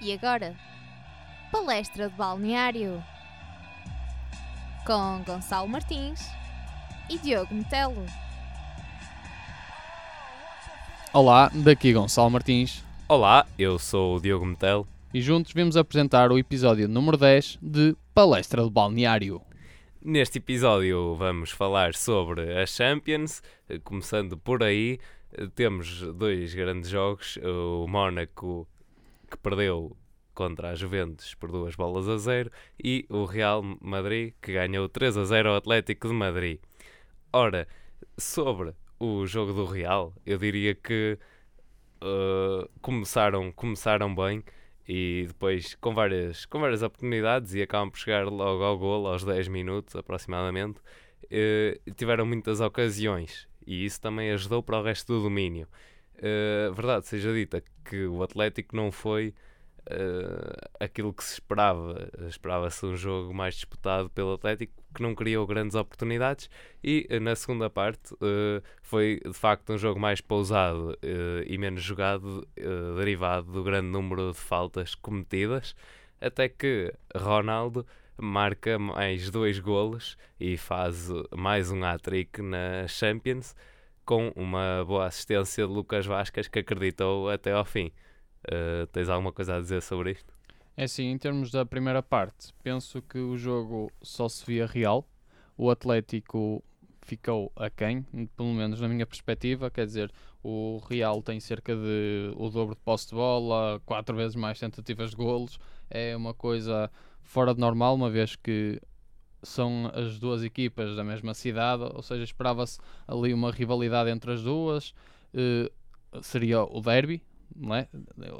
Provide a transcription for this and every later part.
E agora, palestra de balneário com Gonçalo Martins e Diogo Metelo. Olá, daqui Gonçalo Martins Olá, eu sou o Diogo Metel. e juntos vimos apresentar o episódio número 10 de Palestra de Balneário. Neste episódio vamos falar sobre a Champions, começando por aí. Temos dois grandes jogos, o Mónaco que perdeu contra a Juventus por duas bolas a zero e o Real Madrid que ganhou 3 a 0 ao Atlético de Madrid. Ora, sobre o jogo do Real, eu diria que eh, começaram, começaram bem e depois com várias, com várias oportunidades e acabam por chegar logo ao golo aos 10 minutos aproximadamente. eh, tiveram muitas ocasiões e isso também ajudou para o resto do domínio. Eh, verdade seja dita que o Atlético não foi eh, aquilo que se esperava. Esperava-se um jogo mais disputado pelo Atlético que não criou grandes oportunidades e eh, na segunda parte foi de facto um jogo mais pausado eh, e menos jogado, derivado do grande número de faltas cometidas, até que Ronaldo marca mais dois golos e faz mais um hat-trick na Champions com uma boa assistência de Lucas Vasquez que acreditou até ao fim. Eh, tens alguma coisa a dizer sobre isto? É assim, em termos da primeira parte, penso que o jogo só se via real. O Atlético ficou aquém, pelo menos na minha perspectiva. Quer dizer, o Real tem cerca de o dobro de posse de bola, quatro vezes mais tentativas de golos. É uma coisa fora de normal, uma vez que são as duas equipas da mesma cidade, ou seja, esperava-se ali uma rivalidade entre as duas. eh, seria o derby, é?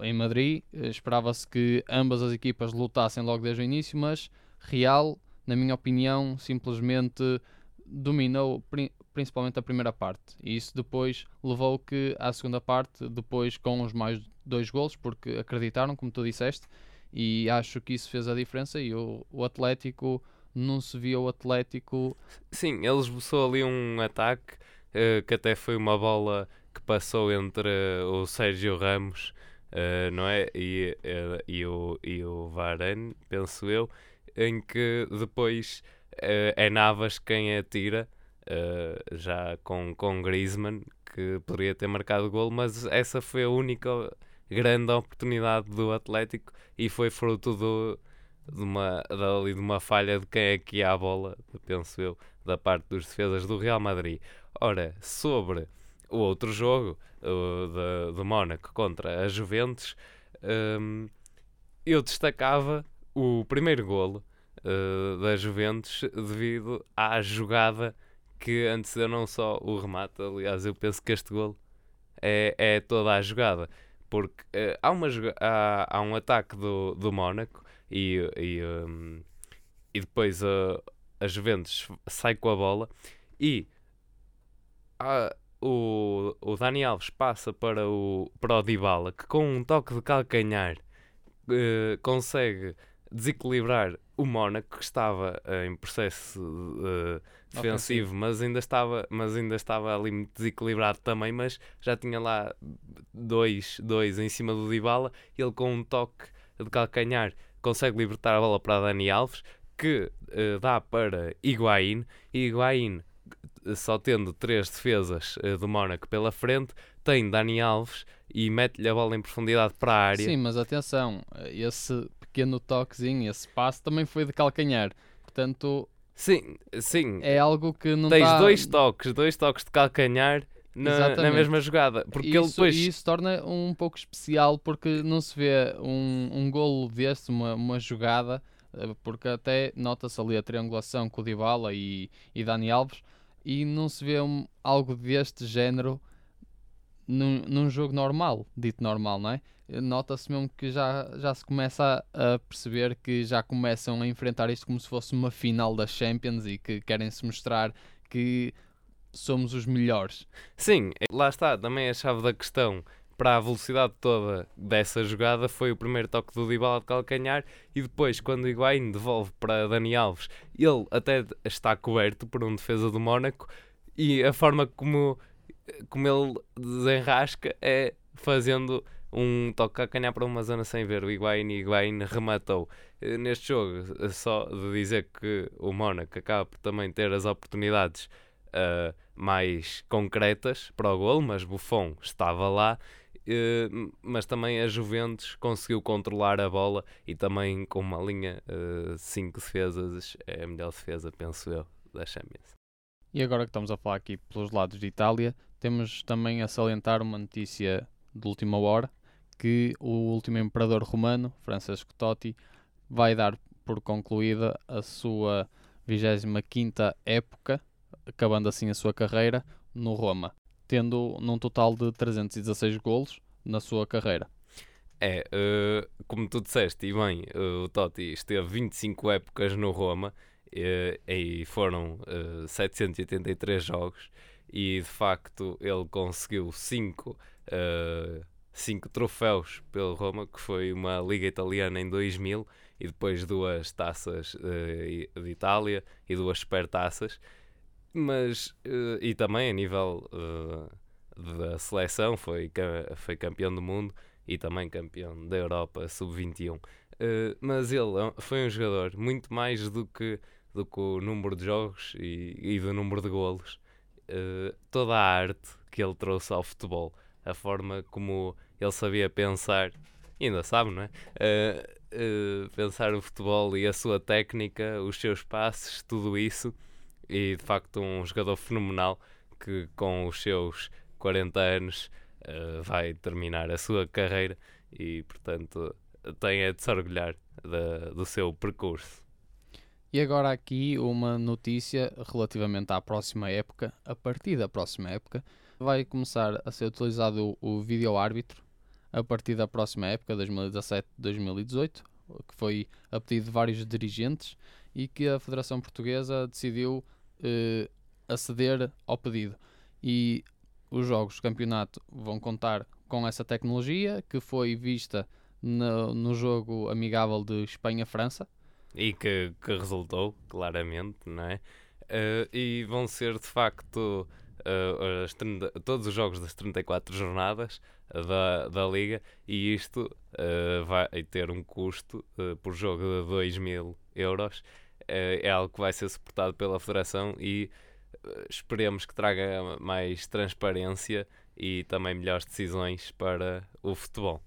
em Madrid. eh, Esperava-se que ambas as equipas lutassem logo desde o início, mas Real, na minha opinião, simplesmente dominou pri- principalmente a primeira parte. E isso depois levou que à segunda parte, depois com os mais dois golos, porque acreditaram, como tu disseste, e acho que isso fez a diferença. E o, o Atlético não se via o Atlético Sim, ele esboçou ali um ataque eh, que até foi uma bola que passou entre o Sérgio Ramos, eh, não é? E, e, o, e o Varane, penso eu, em que depois é Navas quem atira, já com, com Griezmann, que poderia ter marcado o gol, mas essa foi a única grande oportunidade do Atlético e foi fruto do, de, uma, dali de uma falha de quem é que ia a bola, penso eu, da parte dos defesas do Real Madrid. Ora, sobre o outro jogo, de- do Mónaco contra a Juventus, hum, eu destacava o primeiro golo uh, da Juventus devido à jogada que antecedeu não só o remate, aliás, eu penso que este golo é, é toda a jogada, porque uh, há, uma, há, há um ataque do, do Mónaco e, e, hum, e depois uh, a Juventus sai com a bola e há- o, o Dani Alves passa para o, para o Dybala que com um toque de calcanhar eh, consegue desequilibrar o Mónaco que estava eh, em processo eh, defensivo, mas ainda estava, mas ainda estava ali muito desequilibrado também, mas já tinha lá dois, dois em cima do Dybala, ele com um toque de calcanhar consegue libertar a bola para Dani Alves, que eh, dá para Higuaín, e Higuaín, eh, só tendo três defesas eh, do Mónaco pela frente, tem Dani Alves e mete-lhe a bola em profundidade para a área. Sim, mas atenção, esse pequeno toquezinho, esse passo também foi de calcanhar. Portanto, Sim, sim. é algo que não Tens tá- dois toques, dois toques de calcanhar na, na mesma jogada. Porque isso, ele depois. e isso torna um pouco especial porque não se vê um, um golo deste, uma, uma jogada, eh, porque até nota-se ali a triangulação com o Dybala e, e Dani Alves e não se vê um- algo deste género num, num jogo normal, dito normal, não é? Nota-se mesmo que já, já se começa a, a perceber que já começam a enfrentar isto como se fosse uma final da Champions e que querem se mostrar que somos os melhores. Sim, lá está. Também a chave da questão para a velocidade toda dessa jogada foi o primeiro toque do Dybala de calcanhar e depois quando o Higuaín devolve para Dani Alves, ele até está coberto por um defesa do Mónaco e a forma como, como ele desenrasca é fazendo um toque a canhar para uma zona sem ver o Higuaín e Higuaín rematou. Eh, neste jogo, eh, só de dizer que o Mónaco acaba por também ter as oportunidades uh, mais concretas para o gol, mas Buffon estava lá. Uh, mas também a Juventus conseguiu controlar a bola e também com uma linha 5 uh, defesas é a melhor defesa, penso eu, da Champions. E agora que estamos a falar aqui pelos lados de Itália, temos também a salientar uma notícia de última hora que o último imperador romano, Francesco Totti, vai dar por concluída a sua 25 época, acabando assim a sua carreira no Roma, tendo num total de 316 golos na sua carreira. É, uh, como tu disseste, e bem, uh, o Totti esteve 25 épocas no Roma uh, e foram 783 jogos e de facto ele conseguiu 5 cinco troféus pelo Roma, que foi uma Liga Italiana em 2000 e depois duas taças de Itália e duas supertaças. Mas, uh, e também a nível uh, da seleção, foi, foi campeão do mundo e também campeão da Europa sub-21. mas ele é foi um jogador muito mais do que, do que o número de jogos e, e do número de golos. toda a arte que ele trouxe ao futebol, a forma como ele sabia pensar, ainda sabe, não é? Uh, uh, pensar o futebol e a sua técnica, os seus passes, tudo isso. E de facto, um jogador fenomenal que com os seus 40 anos uh, vai terminar a sua carreira e, portanto, tem é de se orgulhar do seu percurso. E agora aqui uma notícia relativamente à próxima época. A partir da próxima época vai começar a ser utilizado o vídeo árbitro a partir da próxima época, 2017-2018, que foi a pedido de vários dirigentes e que a Federação Portuguesa decidiu eh, aceder ao pedido. E os jogos de campeonato vão contar com essa tecnologia que foi vista no, no jogo amigável de Espanha-França. E que, que, resultou, claramente, não é? Uh, e vão ser de facto uh, 30, todos os jogos das 34 jornadas da, da Liga e isto uh, vai ter um custo uh, por jogo de 2 mil euros. Uh, é algo que vai ser suportado pela Federação e esperemos que traga mais transparência e também melhores decisões para o futebol.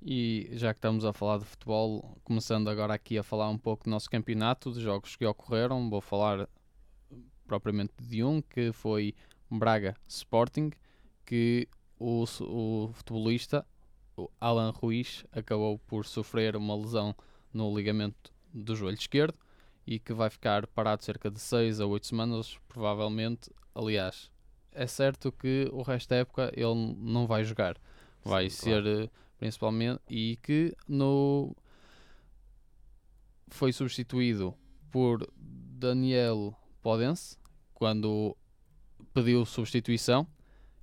E já que estamos a falar de futebol, começando agora aqui a falar um pouco do nosso campeonato, de jogos que ocorreram, vou falar propriamente de um que foi Braga Sporting, que o, o futebolista Alan Ruiz acabou por sofrer uma lesão no ligamento do joelho esquerdo e que vai ficar parado cerca de 6 a 8 semanas, provavelmente. Aliás, é certo que o resto da época ele não vai jogar, vai Sim, ser claro. Eh, principalmente e que no foi substituído por Daniel Podense quando pediu substituição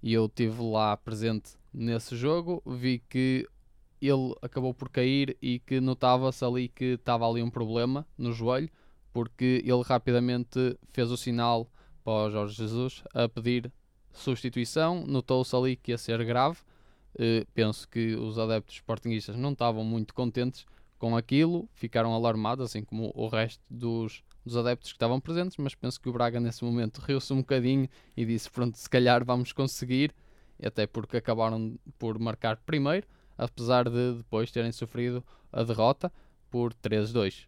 e eu estive lá presente nesse jogo, vi que ele acabou por cair e que notava-se ali que estava ali um problema no joelho, porque ele rapidamente fez o sinal para o Jorge Jesus a pedir substituição, notou-se ali que ia ser grave. Uh, penso que os adeptos sportinguistas não estavam muito contentes com aquilo, ficaram alarmados, assim como o resto dos dos adeptos que estavam presentes, mas penso que o Braga nesse momento riu-se um bocadinho e disse: Pronto, se calhar vamos conseguir, até porque acabaram por marcar primeiro, apesar de depois terem sofrido a derrota por 3-2.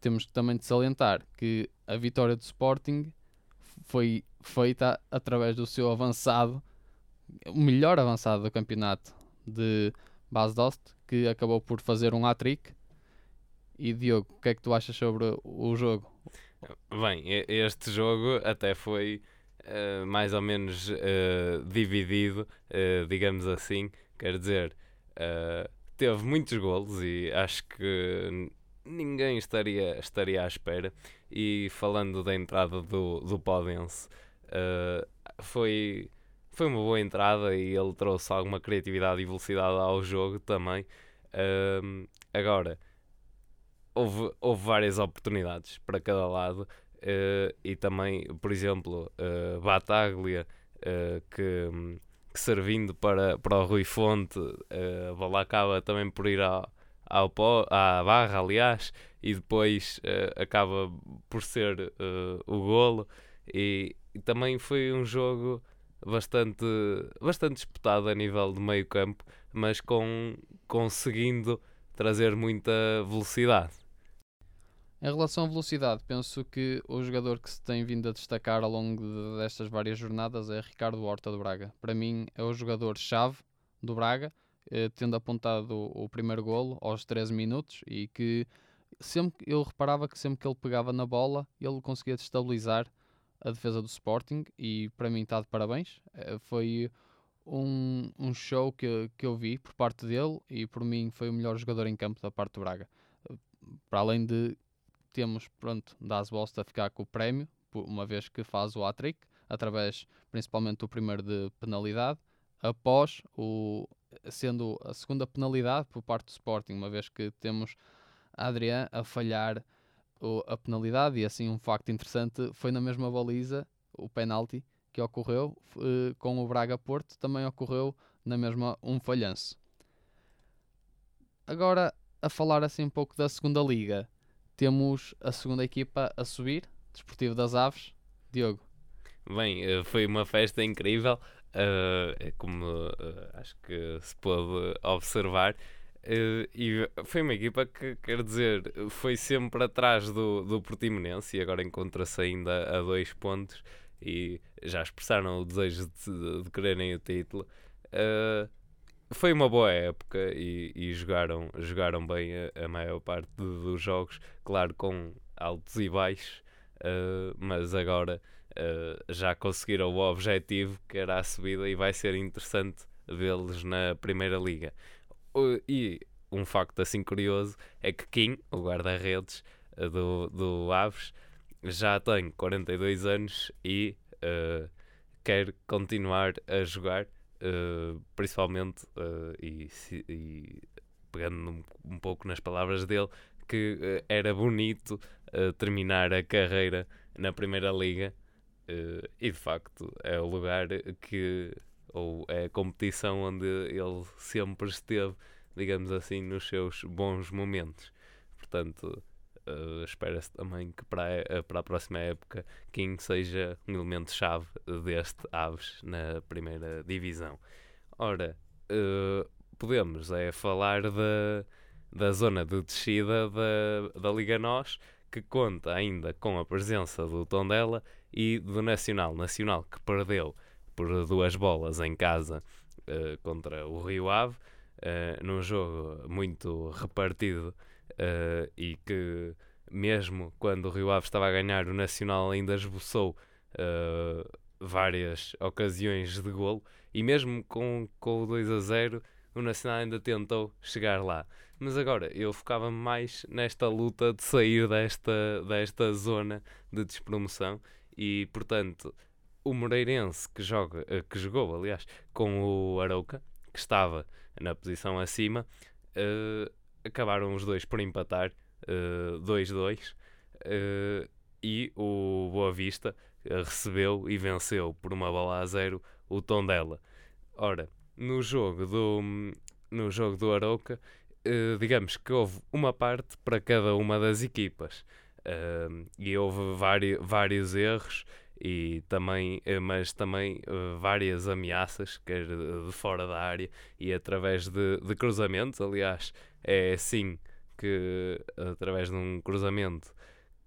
Temos também de salientar que a vitória do Sporting foi feita através do seu avançado, o melhor avançado do campeonato de Basdost, que acabou por fazer um hat-trick. E Diogo, o que é que tu achas sobre o jogo? Bem, este jogo até foi uh, mais ou menos uh, dividido, uh, digamos assim. Quer dizer, teve muitos golos e acho que ninguém estaria, estaria à espera. E falando da entrada do, do Podense, foi, foi uma boa entrada e ele trouxe alguma criatividade e velocidade ao jogo também. agora houve, houve várias oportunidades para cada lado uh, e também, por exemplo, uh, Bataglia, uh, que, que servindo para, para o Rui Fonte, uh, a bola acaba também por ir ao, ao pó, à barra, aliás, e depois uh, acaba por ser uh, o golo. E, e, também foi um jogo bastante, bastante disputado a nível de meio campo, mas com, conseguindo trazer muita velocidade. Em relação à velocidade, penso que o jogador que se tem vindo a destacar ao longo de, destas várias jornadas é Ricardo Horta do Braga. Para mim é o jogador-chave do Braga, eh, tendo apontado o, o primeiro golo aos 13 minutos e que sempre eu reparava que sempre que ele pegava na bola, ele conseguia destabilizar a defesa do Sporting e para mim está de parabéns. Eh, foi um, um show que, que eu vi por parte dele e por mim foi o melhor jogador em campo da parte do Braga. Para além de temos, pronto, Das Bost a ficar com o prémio, uma vez que faz o hat-trick, através principalmente do primeiro de penalidade, após o, sendo a segunda penalidade por parte do Sporting, uma vez que temos Adrian a falhar o, a penalidade, e assim um facto interessante, foi na mesma baliza, o penalti que ocorreu uh, com o Braga Porto, também ocorreu na mesma um falhanço. Agora, a falar assim um pouco da segunda liga, temos a segunda equipa a subir, Desportivo das Aves. Diogo. Bem, eh, foi uma festa incrível, uh, como uh, acho que se pôde observar. Uh, e foi uma equipa que, quer dizer, foi sempre atrás do, do Portimonense e agora encontra-se ainda a dois pontos e já expressaram o desejo de, de quererem o título. Uh, foi uma boa época e, e jogaram, jogaram bem a, a maior parte dos jogos, claro, com altos e baixos, uh, mas agora uh, já conseguiram o objetivo que era a subida e vai ser interessante vê-los na Primeira Liga. Uh, e um facto assim curioso é que Kim, o guarda-redes do, do Aves, já tem 42 anos e quer continuar a jogar uh, principalmente, uh, e, e, pegando um, um, pouco nas palavras dele, que uh, era bonito terminar a carreira na Primeira Liga e de facto é o lugar que, ou é a competição onde ele sempre esteve, digamos assim, nos seus bons momentos. Portanto, Uh, Espera-se também que para a, para a próxima época King seja um elemento-chave deste Aves na primeira divisão. Ora, uh, podemos é falar da, da zona de descida da, da Liga NOS, que conta ainda com a presença do Tondela e do Nacional. Nacional que perdeu por duas bolas em casa uh, contra o Rio Ave, uh, num jogo muito repartido uh, e que mesmo quando o Rio Ave estava a ganhar, o Nacional ainda esboçou uh, várias ocasiões de golo e mesmo com, com o 2 a 0 o Nacional ainda tentou chegar lá. Mas agora eu focava-me mais nesta luta de sair desta, desta zona de despromoção e portanto o Moreirense que, joga, uh, que jogou aliás com o Arauca, que estava na posição acima, uh, acabaram os dois por empatar 2-2 uh, uh, e o Boa Vista uh, recebeu e venceu por uma bola a zero o Tondela. Ora, no jogo do, no jogo do Aroca, uh, digamos que houve uma parte para cada uma das equipas e houve vários, erros e também, mas também várias ameaças, quer de fora da área e através de, de cruzamentos. Aliás, é assim que, através de um cruzamento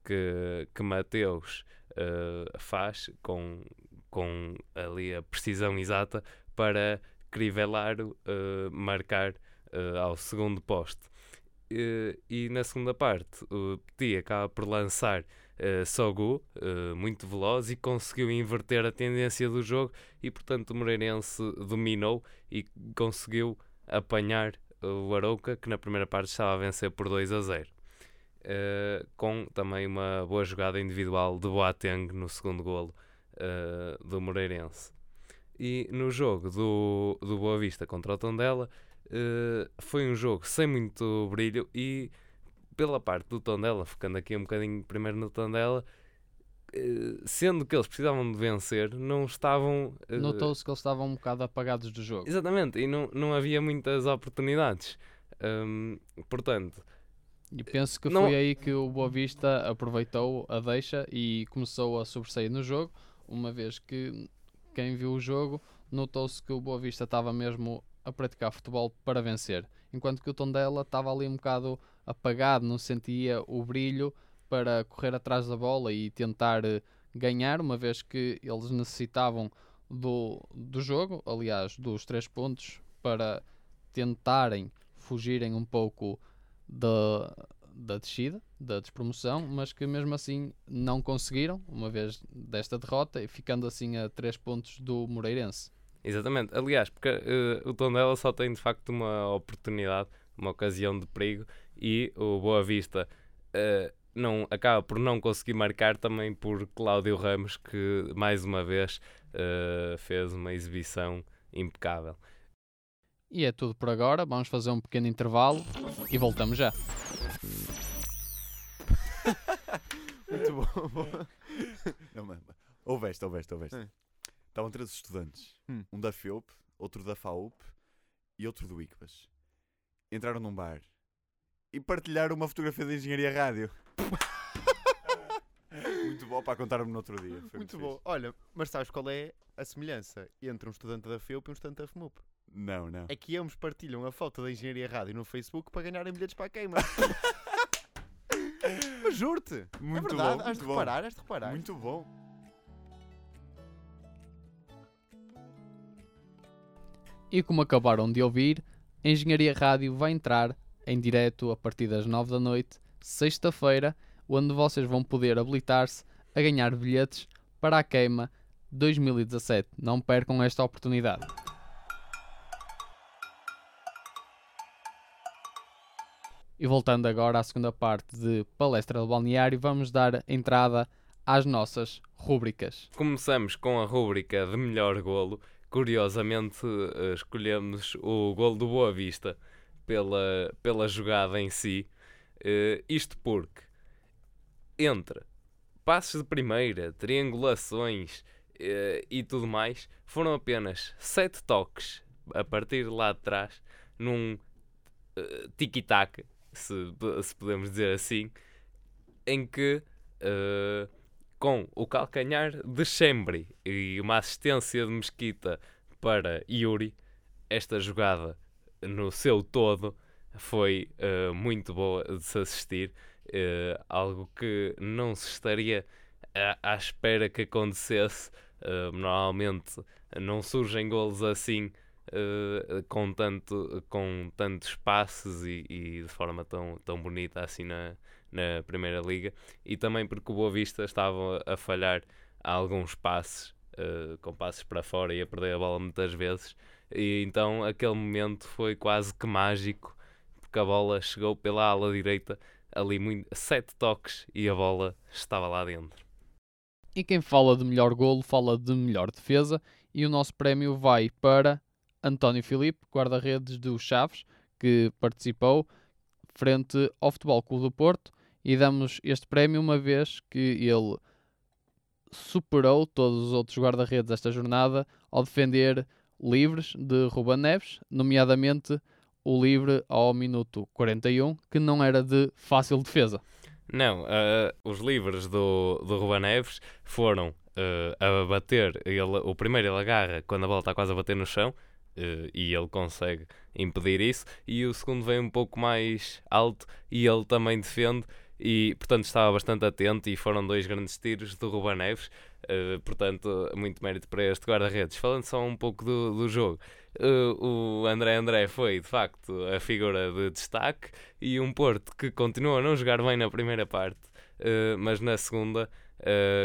que, que Mateus uh, faz com, com ali a precisão exata para crivelar, uh, marcar uh, ao segundo poste. e na segunda parte, o Petit acaba por lançar uh, muito veloz, e conseguiu inverter a tendência do jogo. E portanto, o Moreirense dominou e conseguiu apanhar o Arouca, que na primeira parte estava a vencer por 2 a 0. Uh, eh, com também uma boa jogada individual de Boateng no segundo golo uh, do Moreirense. E no jogo do, do Boa Vista contra o Tondela, uh, foi um jogo sem muito brilho e pela parte do Tondela, ficando aqui um bocadinho primeiro no Tondela, eh, sendo que eles precisavam de vencer, não estavam. eh, Notou-se que eles estavam um bocado apagados do jogo. Exatamente, e não, não havia muitas oportunidades. Hum, portanto, E penso que Não- foi aí que o Boa Vista aproveitou a deixa e começou a sobressair no jogo, uma vez que quem viu o jogo notou-se que o Boa Vista estava mesmo a praticar futebol para vencer, enquanto que o Tondela estava ali um bocado apagado, não sentia o brilho para correr atrás da bola e tentar eh, ganhar, uma vez que eles necessitavam do, do jogo, aliás, dos três pontos, para tentarem fugirem um pouco da, da descida, da despromoção, mas que mesmo assim não conseguiram, uma vez desta derrota, e ficando assim a 3 pontos do Moreirense. exatamente. Aliás, porque eh, o Tondela só tem de facto uma oportunidade, uma ocasião de perigo, e o Boa Vista eh, não, acaba por não conseguir marcar também por Cláudio Ramos, que mais uma vez eh, fez uma exibição impecável. E é tudo por agora, vamos fazer um pequeno intervalo e voltamos já. Muito bom. Não, mas, esta, houve esta. Hum. Estavam três estudantes. Hum. Um da FEUP, outro da FAUP e outro do ICBAS. Entraram num bar e partilharam uma fotografia da Engenharia Rádio. Muito bom para contar-me no outro dia. Foi Muito fixe. bom. Olha, mas sabes qual é a semelhança entre um estudante da FEUP e um estudante da FMUP? Não, não. É que ambos partilham a foto da Engenharia Rádio no Facebook para ganharem bilhetes para a queima. mas juro-te! Muito é verdade, bom, has de muito bom. reparar, has de reparar. Muito bom. E como acabaram de ouvir, a Engenharia Rádio vai entrar em direto a partir das 9 da noite, sexta-feira, onde vocês vão poder habilitar-se a ganhar bilhetes para a queima 2017. Não percam esta oportunidade. E voltando agora à segunda parte de Palestra do Balneário, vamos dar entrada às nossas rúbricas. Começamos com a rúbrica de melhor golo. Curiosamente, eh, escolhemos o golo do Boa Vista pela, pela jogada em si. Eh, isto porque, entre passos de primeira, triangulações eh, e tudo mais, foram apenas sete toques a partir de lá de trás, num eh, tiki-taka, se, se podemos dizer assim, em que com o calcanhar de Chembri e uma assistência de Mesquita para Yuri, esta jogada no seu todo foi eh, muito boa de se assistir. eh, algo que não se estaria à, à espera que acontecesse. Eh, normalmente não surgem golos assim com, tanto, com tantos passes e, e de forma tão, tão bonita assim na, na Primeira Liga e também porque o Boa Vista estava a falhar alguns passes, com passes para fora e a perder a bola muitas vezes. E então aquele momento foi quase que mágico, porque a bola chegou pela ala direita, ali muito, sete toques e a bola estava lá dentro. E quem fala de melhor golo fala de melhor defesa. E o nosso prémio vai para António Filipe, guarda-redes do Chaves, que participou frente ao Futebol Clube do Porto. E damos este prémio uma vez que ele superou todos os outros guarda-redes desta jornada ao defender livres de Ruben Neves, nomeadamente o livre ao minuto 41, que não era de fácil defesa. Não, eh, os livres do, do Ruben Neves foram eh, a bater. Ele, o primeiro ele agarra quando a bola está quase a bater no chão eh, e ele consegue impedir isso. E o segundo vem um pouco mais alto e ele também defende. E portanto estava bastante atento. E foram dois grandes tiros do Ruben Neves. Eh, portanto, muito mérito para este guarda-redes. Falando só um pouco do, do jogo, eh, o André André foi de facto a figura de destaque e um Porto que continua a não jogar bem na primeira parte, eh, mas na segunda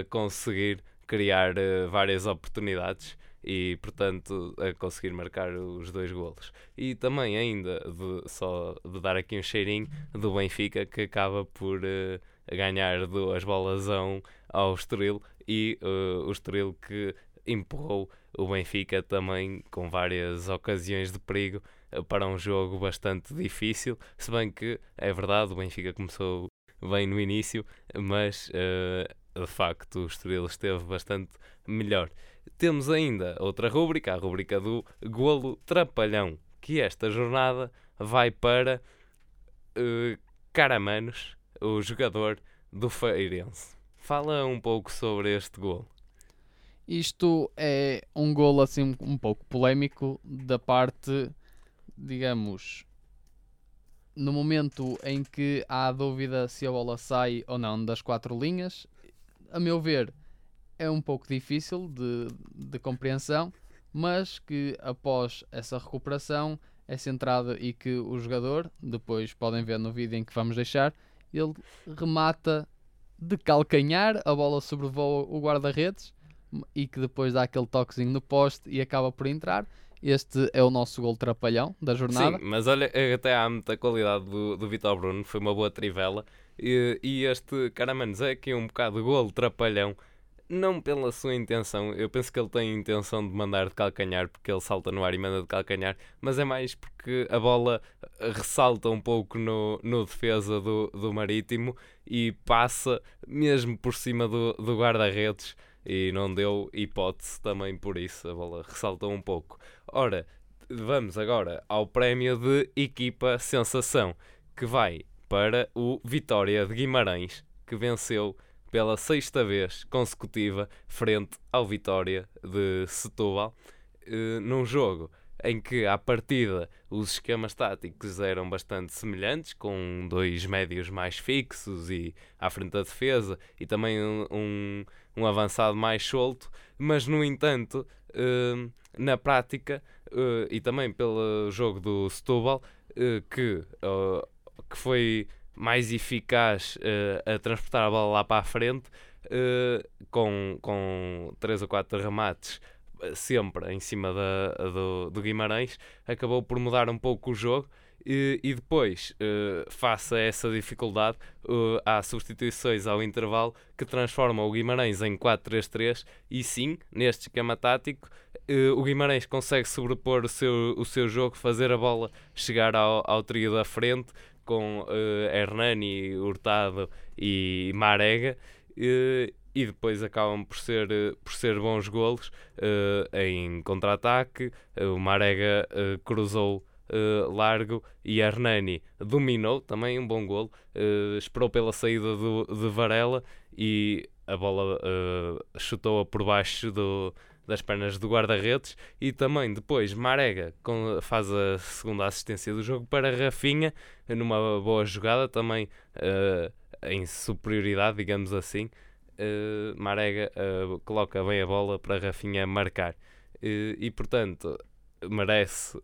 conseguir criar várias oportunidades e, portanto, a conseguir marcar os dois golos. E também ainda, de, só de dar aqui um cheirinho, do Benfica que acaba por ganhar duas bolas a um ao Estoril e eh, o Estoril que empurrou o Benfica também com várias ocasiões de perigo eh, para um jogo bastante difícil, se bem que é verdade, o Benfica começou bem no início, mas eh, de facto o Estoril esteve bastante melhor. Temos ainda outra rúbrica, a rúbrica do golo trapalhão, que esta jornada vai para uh, Caramanos, o jogador do Feirense. Fala um pouco sobre este golo. Isto é um golo assim um pouco polémico da parte, digamos, no momento em que há dúvida se a bola sai ou não das quatro linhas, a meu ver, é um pouco difícil de, de compreensão, mas que após essa recuperação é centrado e que o jogador, depois podem ver no vídeo em que vamos deixar, ele remata de calcanhar, a bola sobrevoa o guarda-redes e que depois dá aquele toquezinho no poste e acaba por entrar. Este é o nosso gol trapalhão da jornada. Sim, mas olha, até há muita qualidade do, do Vitor Bruno, foi uma boa trivela. E, e este Caramanos é aqui um bocado gol trapalhão não pela sua intenção, eu penso que ele tem a intenção de mandar de calcanhar porque ele salta no ar e manda de calcanhar, mas é mais porque a bola eh, ressalta um pouco no, no defesa do, do Marítimo e passa mesmo por cima do, do guarda-redes e não deu hipótese também por isso, a bola ressaltou um pouco. Ora, vamos agora ao prémio de equipa sensação, que vai para o Vitória de Guimarães, que venceu pela sexta vez consecutiva frente ao Vitória de Setúbal, uh, num jogo em que à partida os esquemas táticos eram bastante semelhantes, com dois médios mais fixos e à frente da defesa e também um, um, avançado mais solto, mas no entanto, uh, na prática uh, e também pelo jogo do Setúbal, que, que foi mais eficaz uh, a transportar a bola lá para a frente, uh, com, com 3 ou 4 remates eh, sempre em cima da, do, do Guimarães, acabou por mudar um pouco o jogo. E, e depois, uh, face a essa dificuldade, uh, há substituições ao intervalo que transformam o Guimarães em 4-3-3 e sim, neste esquema tático, uh, o Guimarães consegue sobrepor o seu, o seu jogo, fazer a bola chegar ao, ao trio da frente, com uh, Hernani, Hurtado e Marega. Uh, e depois acabam por ser, uh, por ser bons golos uh, em contra-ataque. Uh, o Marega cruzou largo e Hernani dominou também um bom golo. esperou pela saída do, de Varela e a bola chutou-a por baixo do, das pernas do guarda-redes e também depois Marega faz a segunda assistência do jogo para Rafinha numa boa jogada também uh, em superioridade, digamos assim. Uh, Marega uh, coloca bem a bola para Rafinha marcar e portanto merece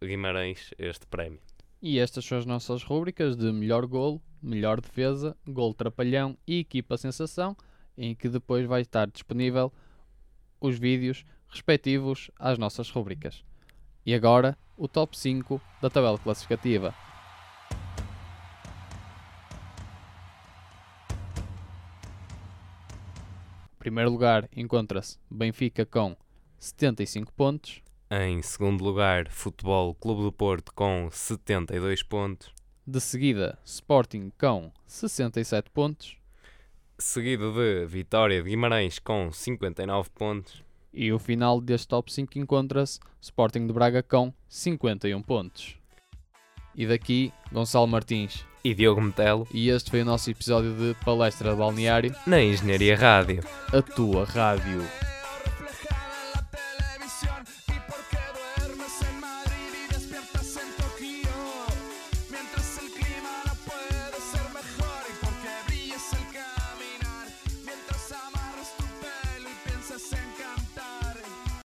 Guimarães este prémio. E estas são as nossas rúbricas de melhor golo, melhor defesa, gol trapalhão e equipa sensação, em que depois vai estar disponível os vídeos respectivos às nossas rubricas. E agora, o top 5 da tabela classificativa. Em primeiro lugar encontra-se Benfica com 75 pontos. Em segundo lugar, Futebol Clube do Porto com 72 pontos. De seguida, Sporting com 67 pontos seguido de Vitória de Guimarães com 59 pontos. E o final deste top 5 encontra-se Sporting de Braga com 51 pontos. E daqui, Gonçalo Martins e Diogo Metelo. E este foi o nosso episódio de Palestra Balneário na Engenharia Rádio. A tua rádio.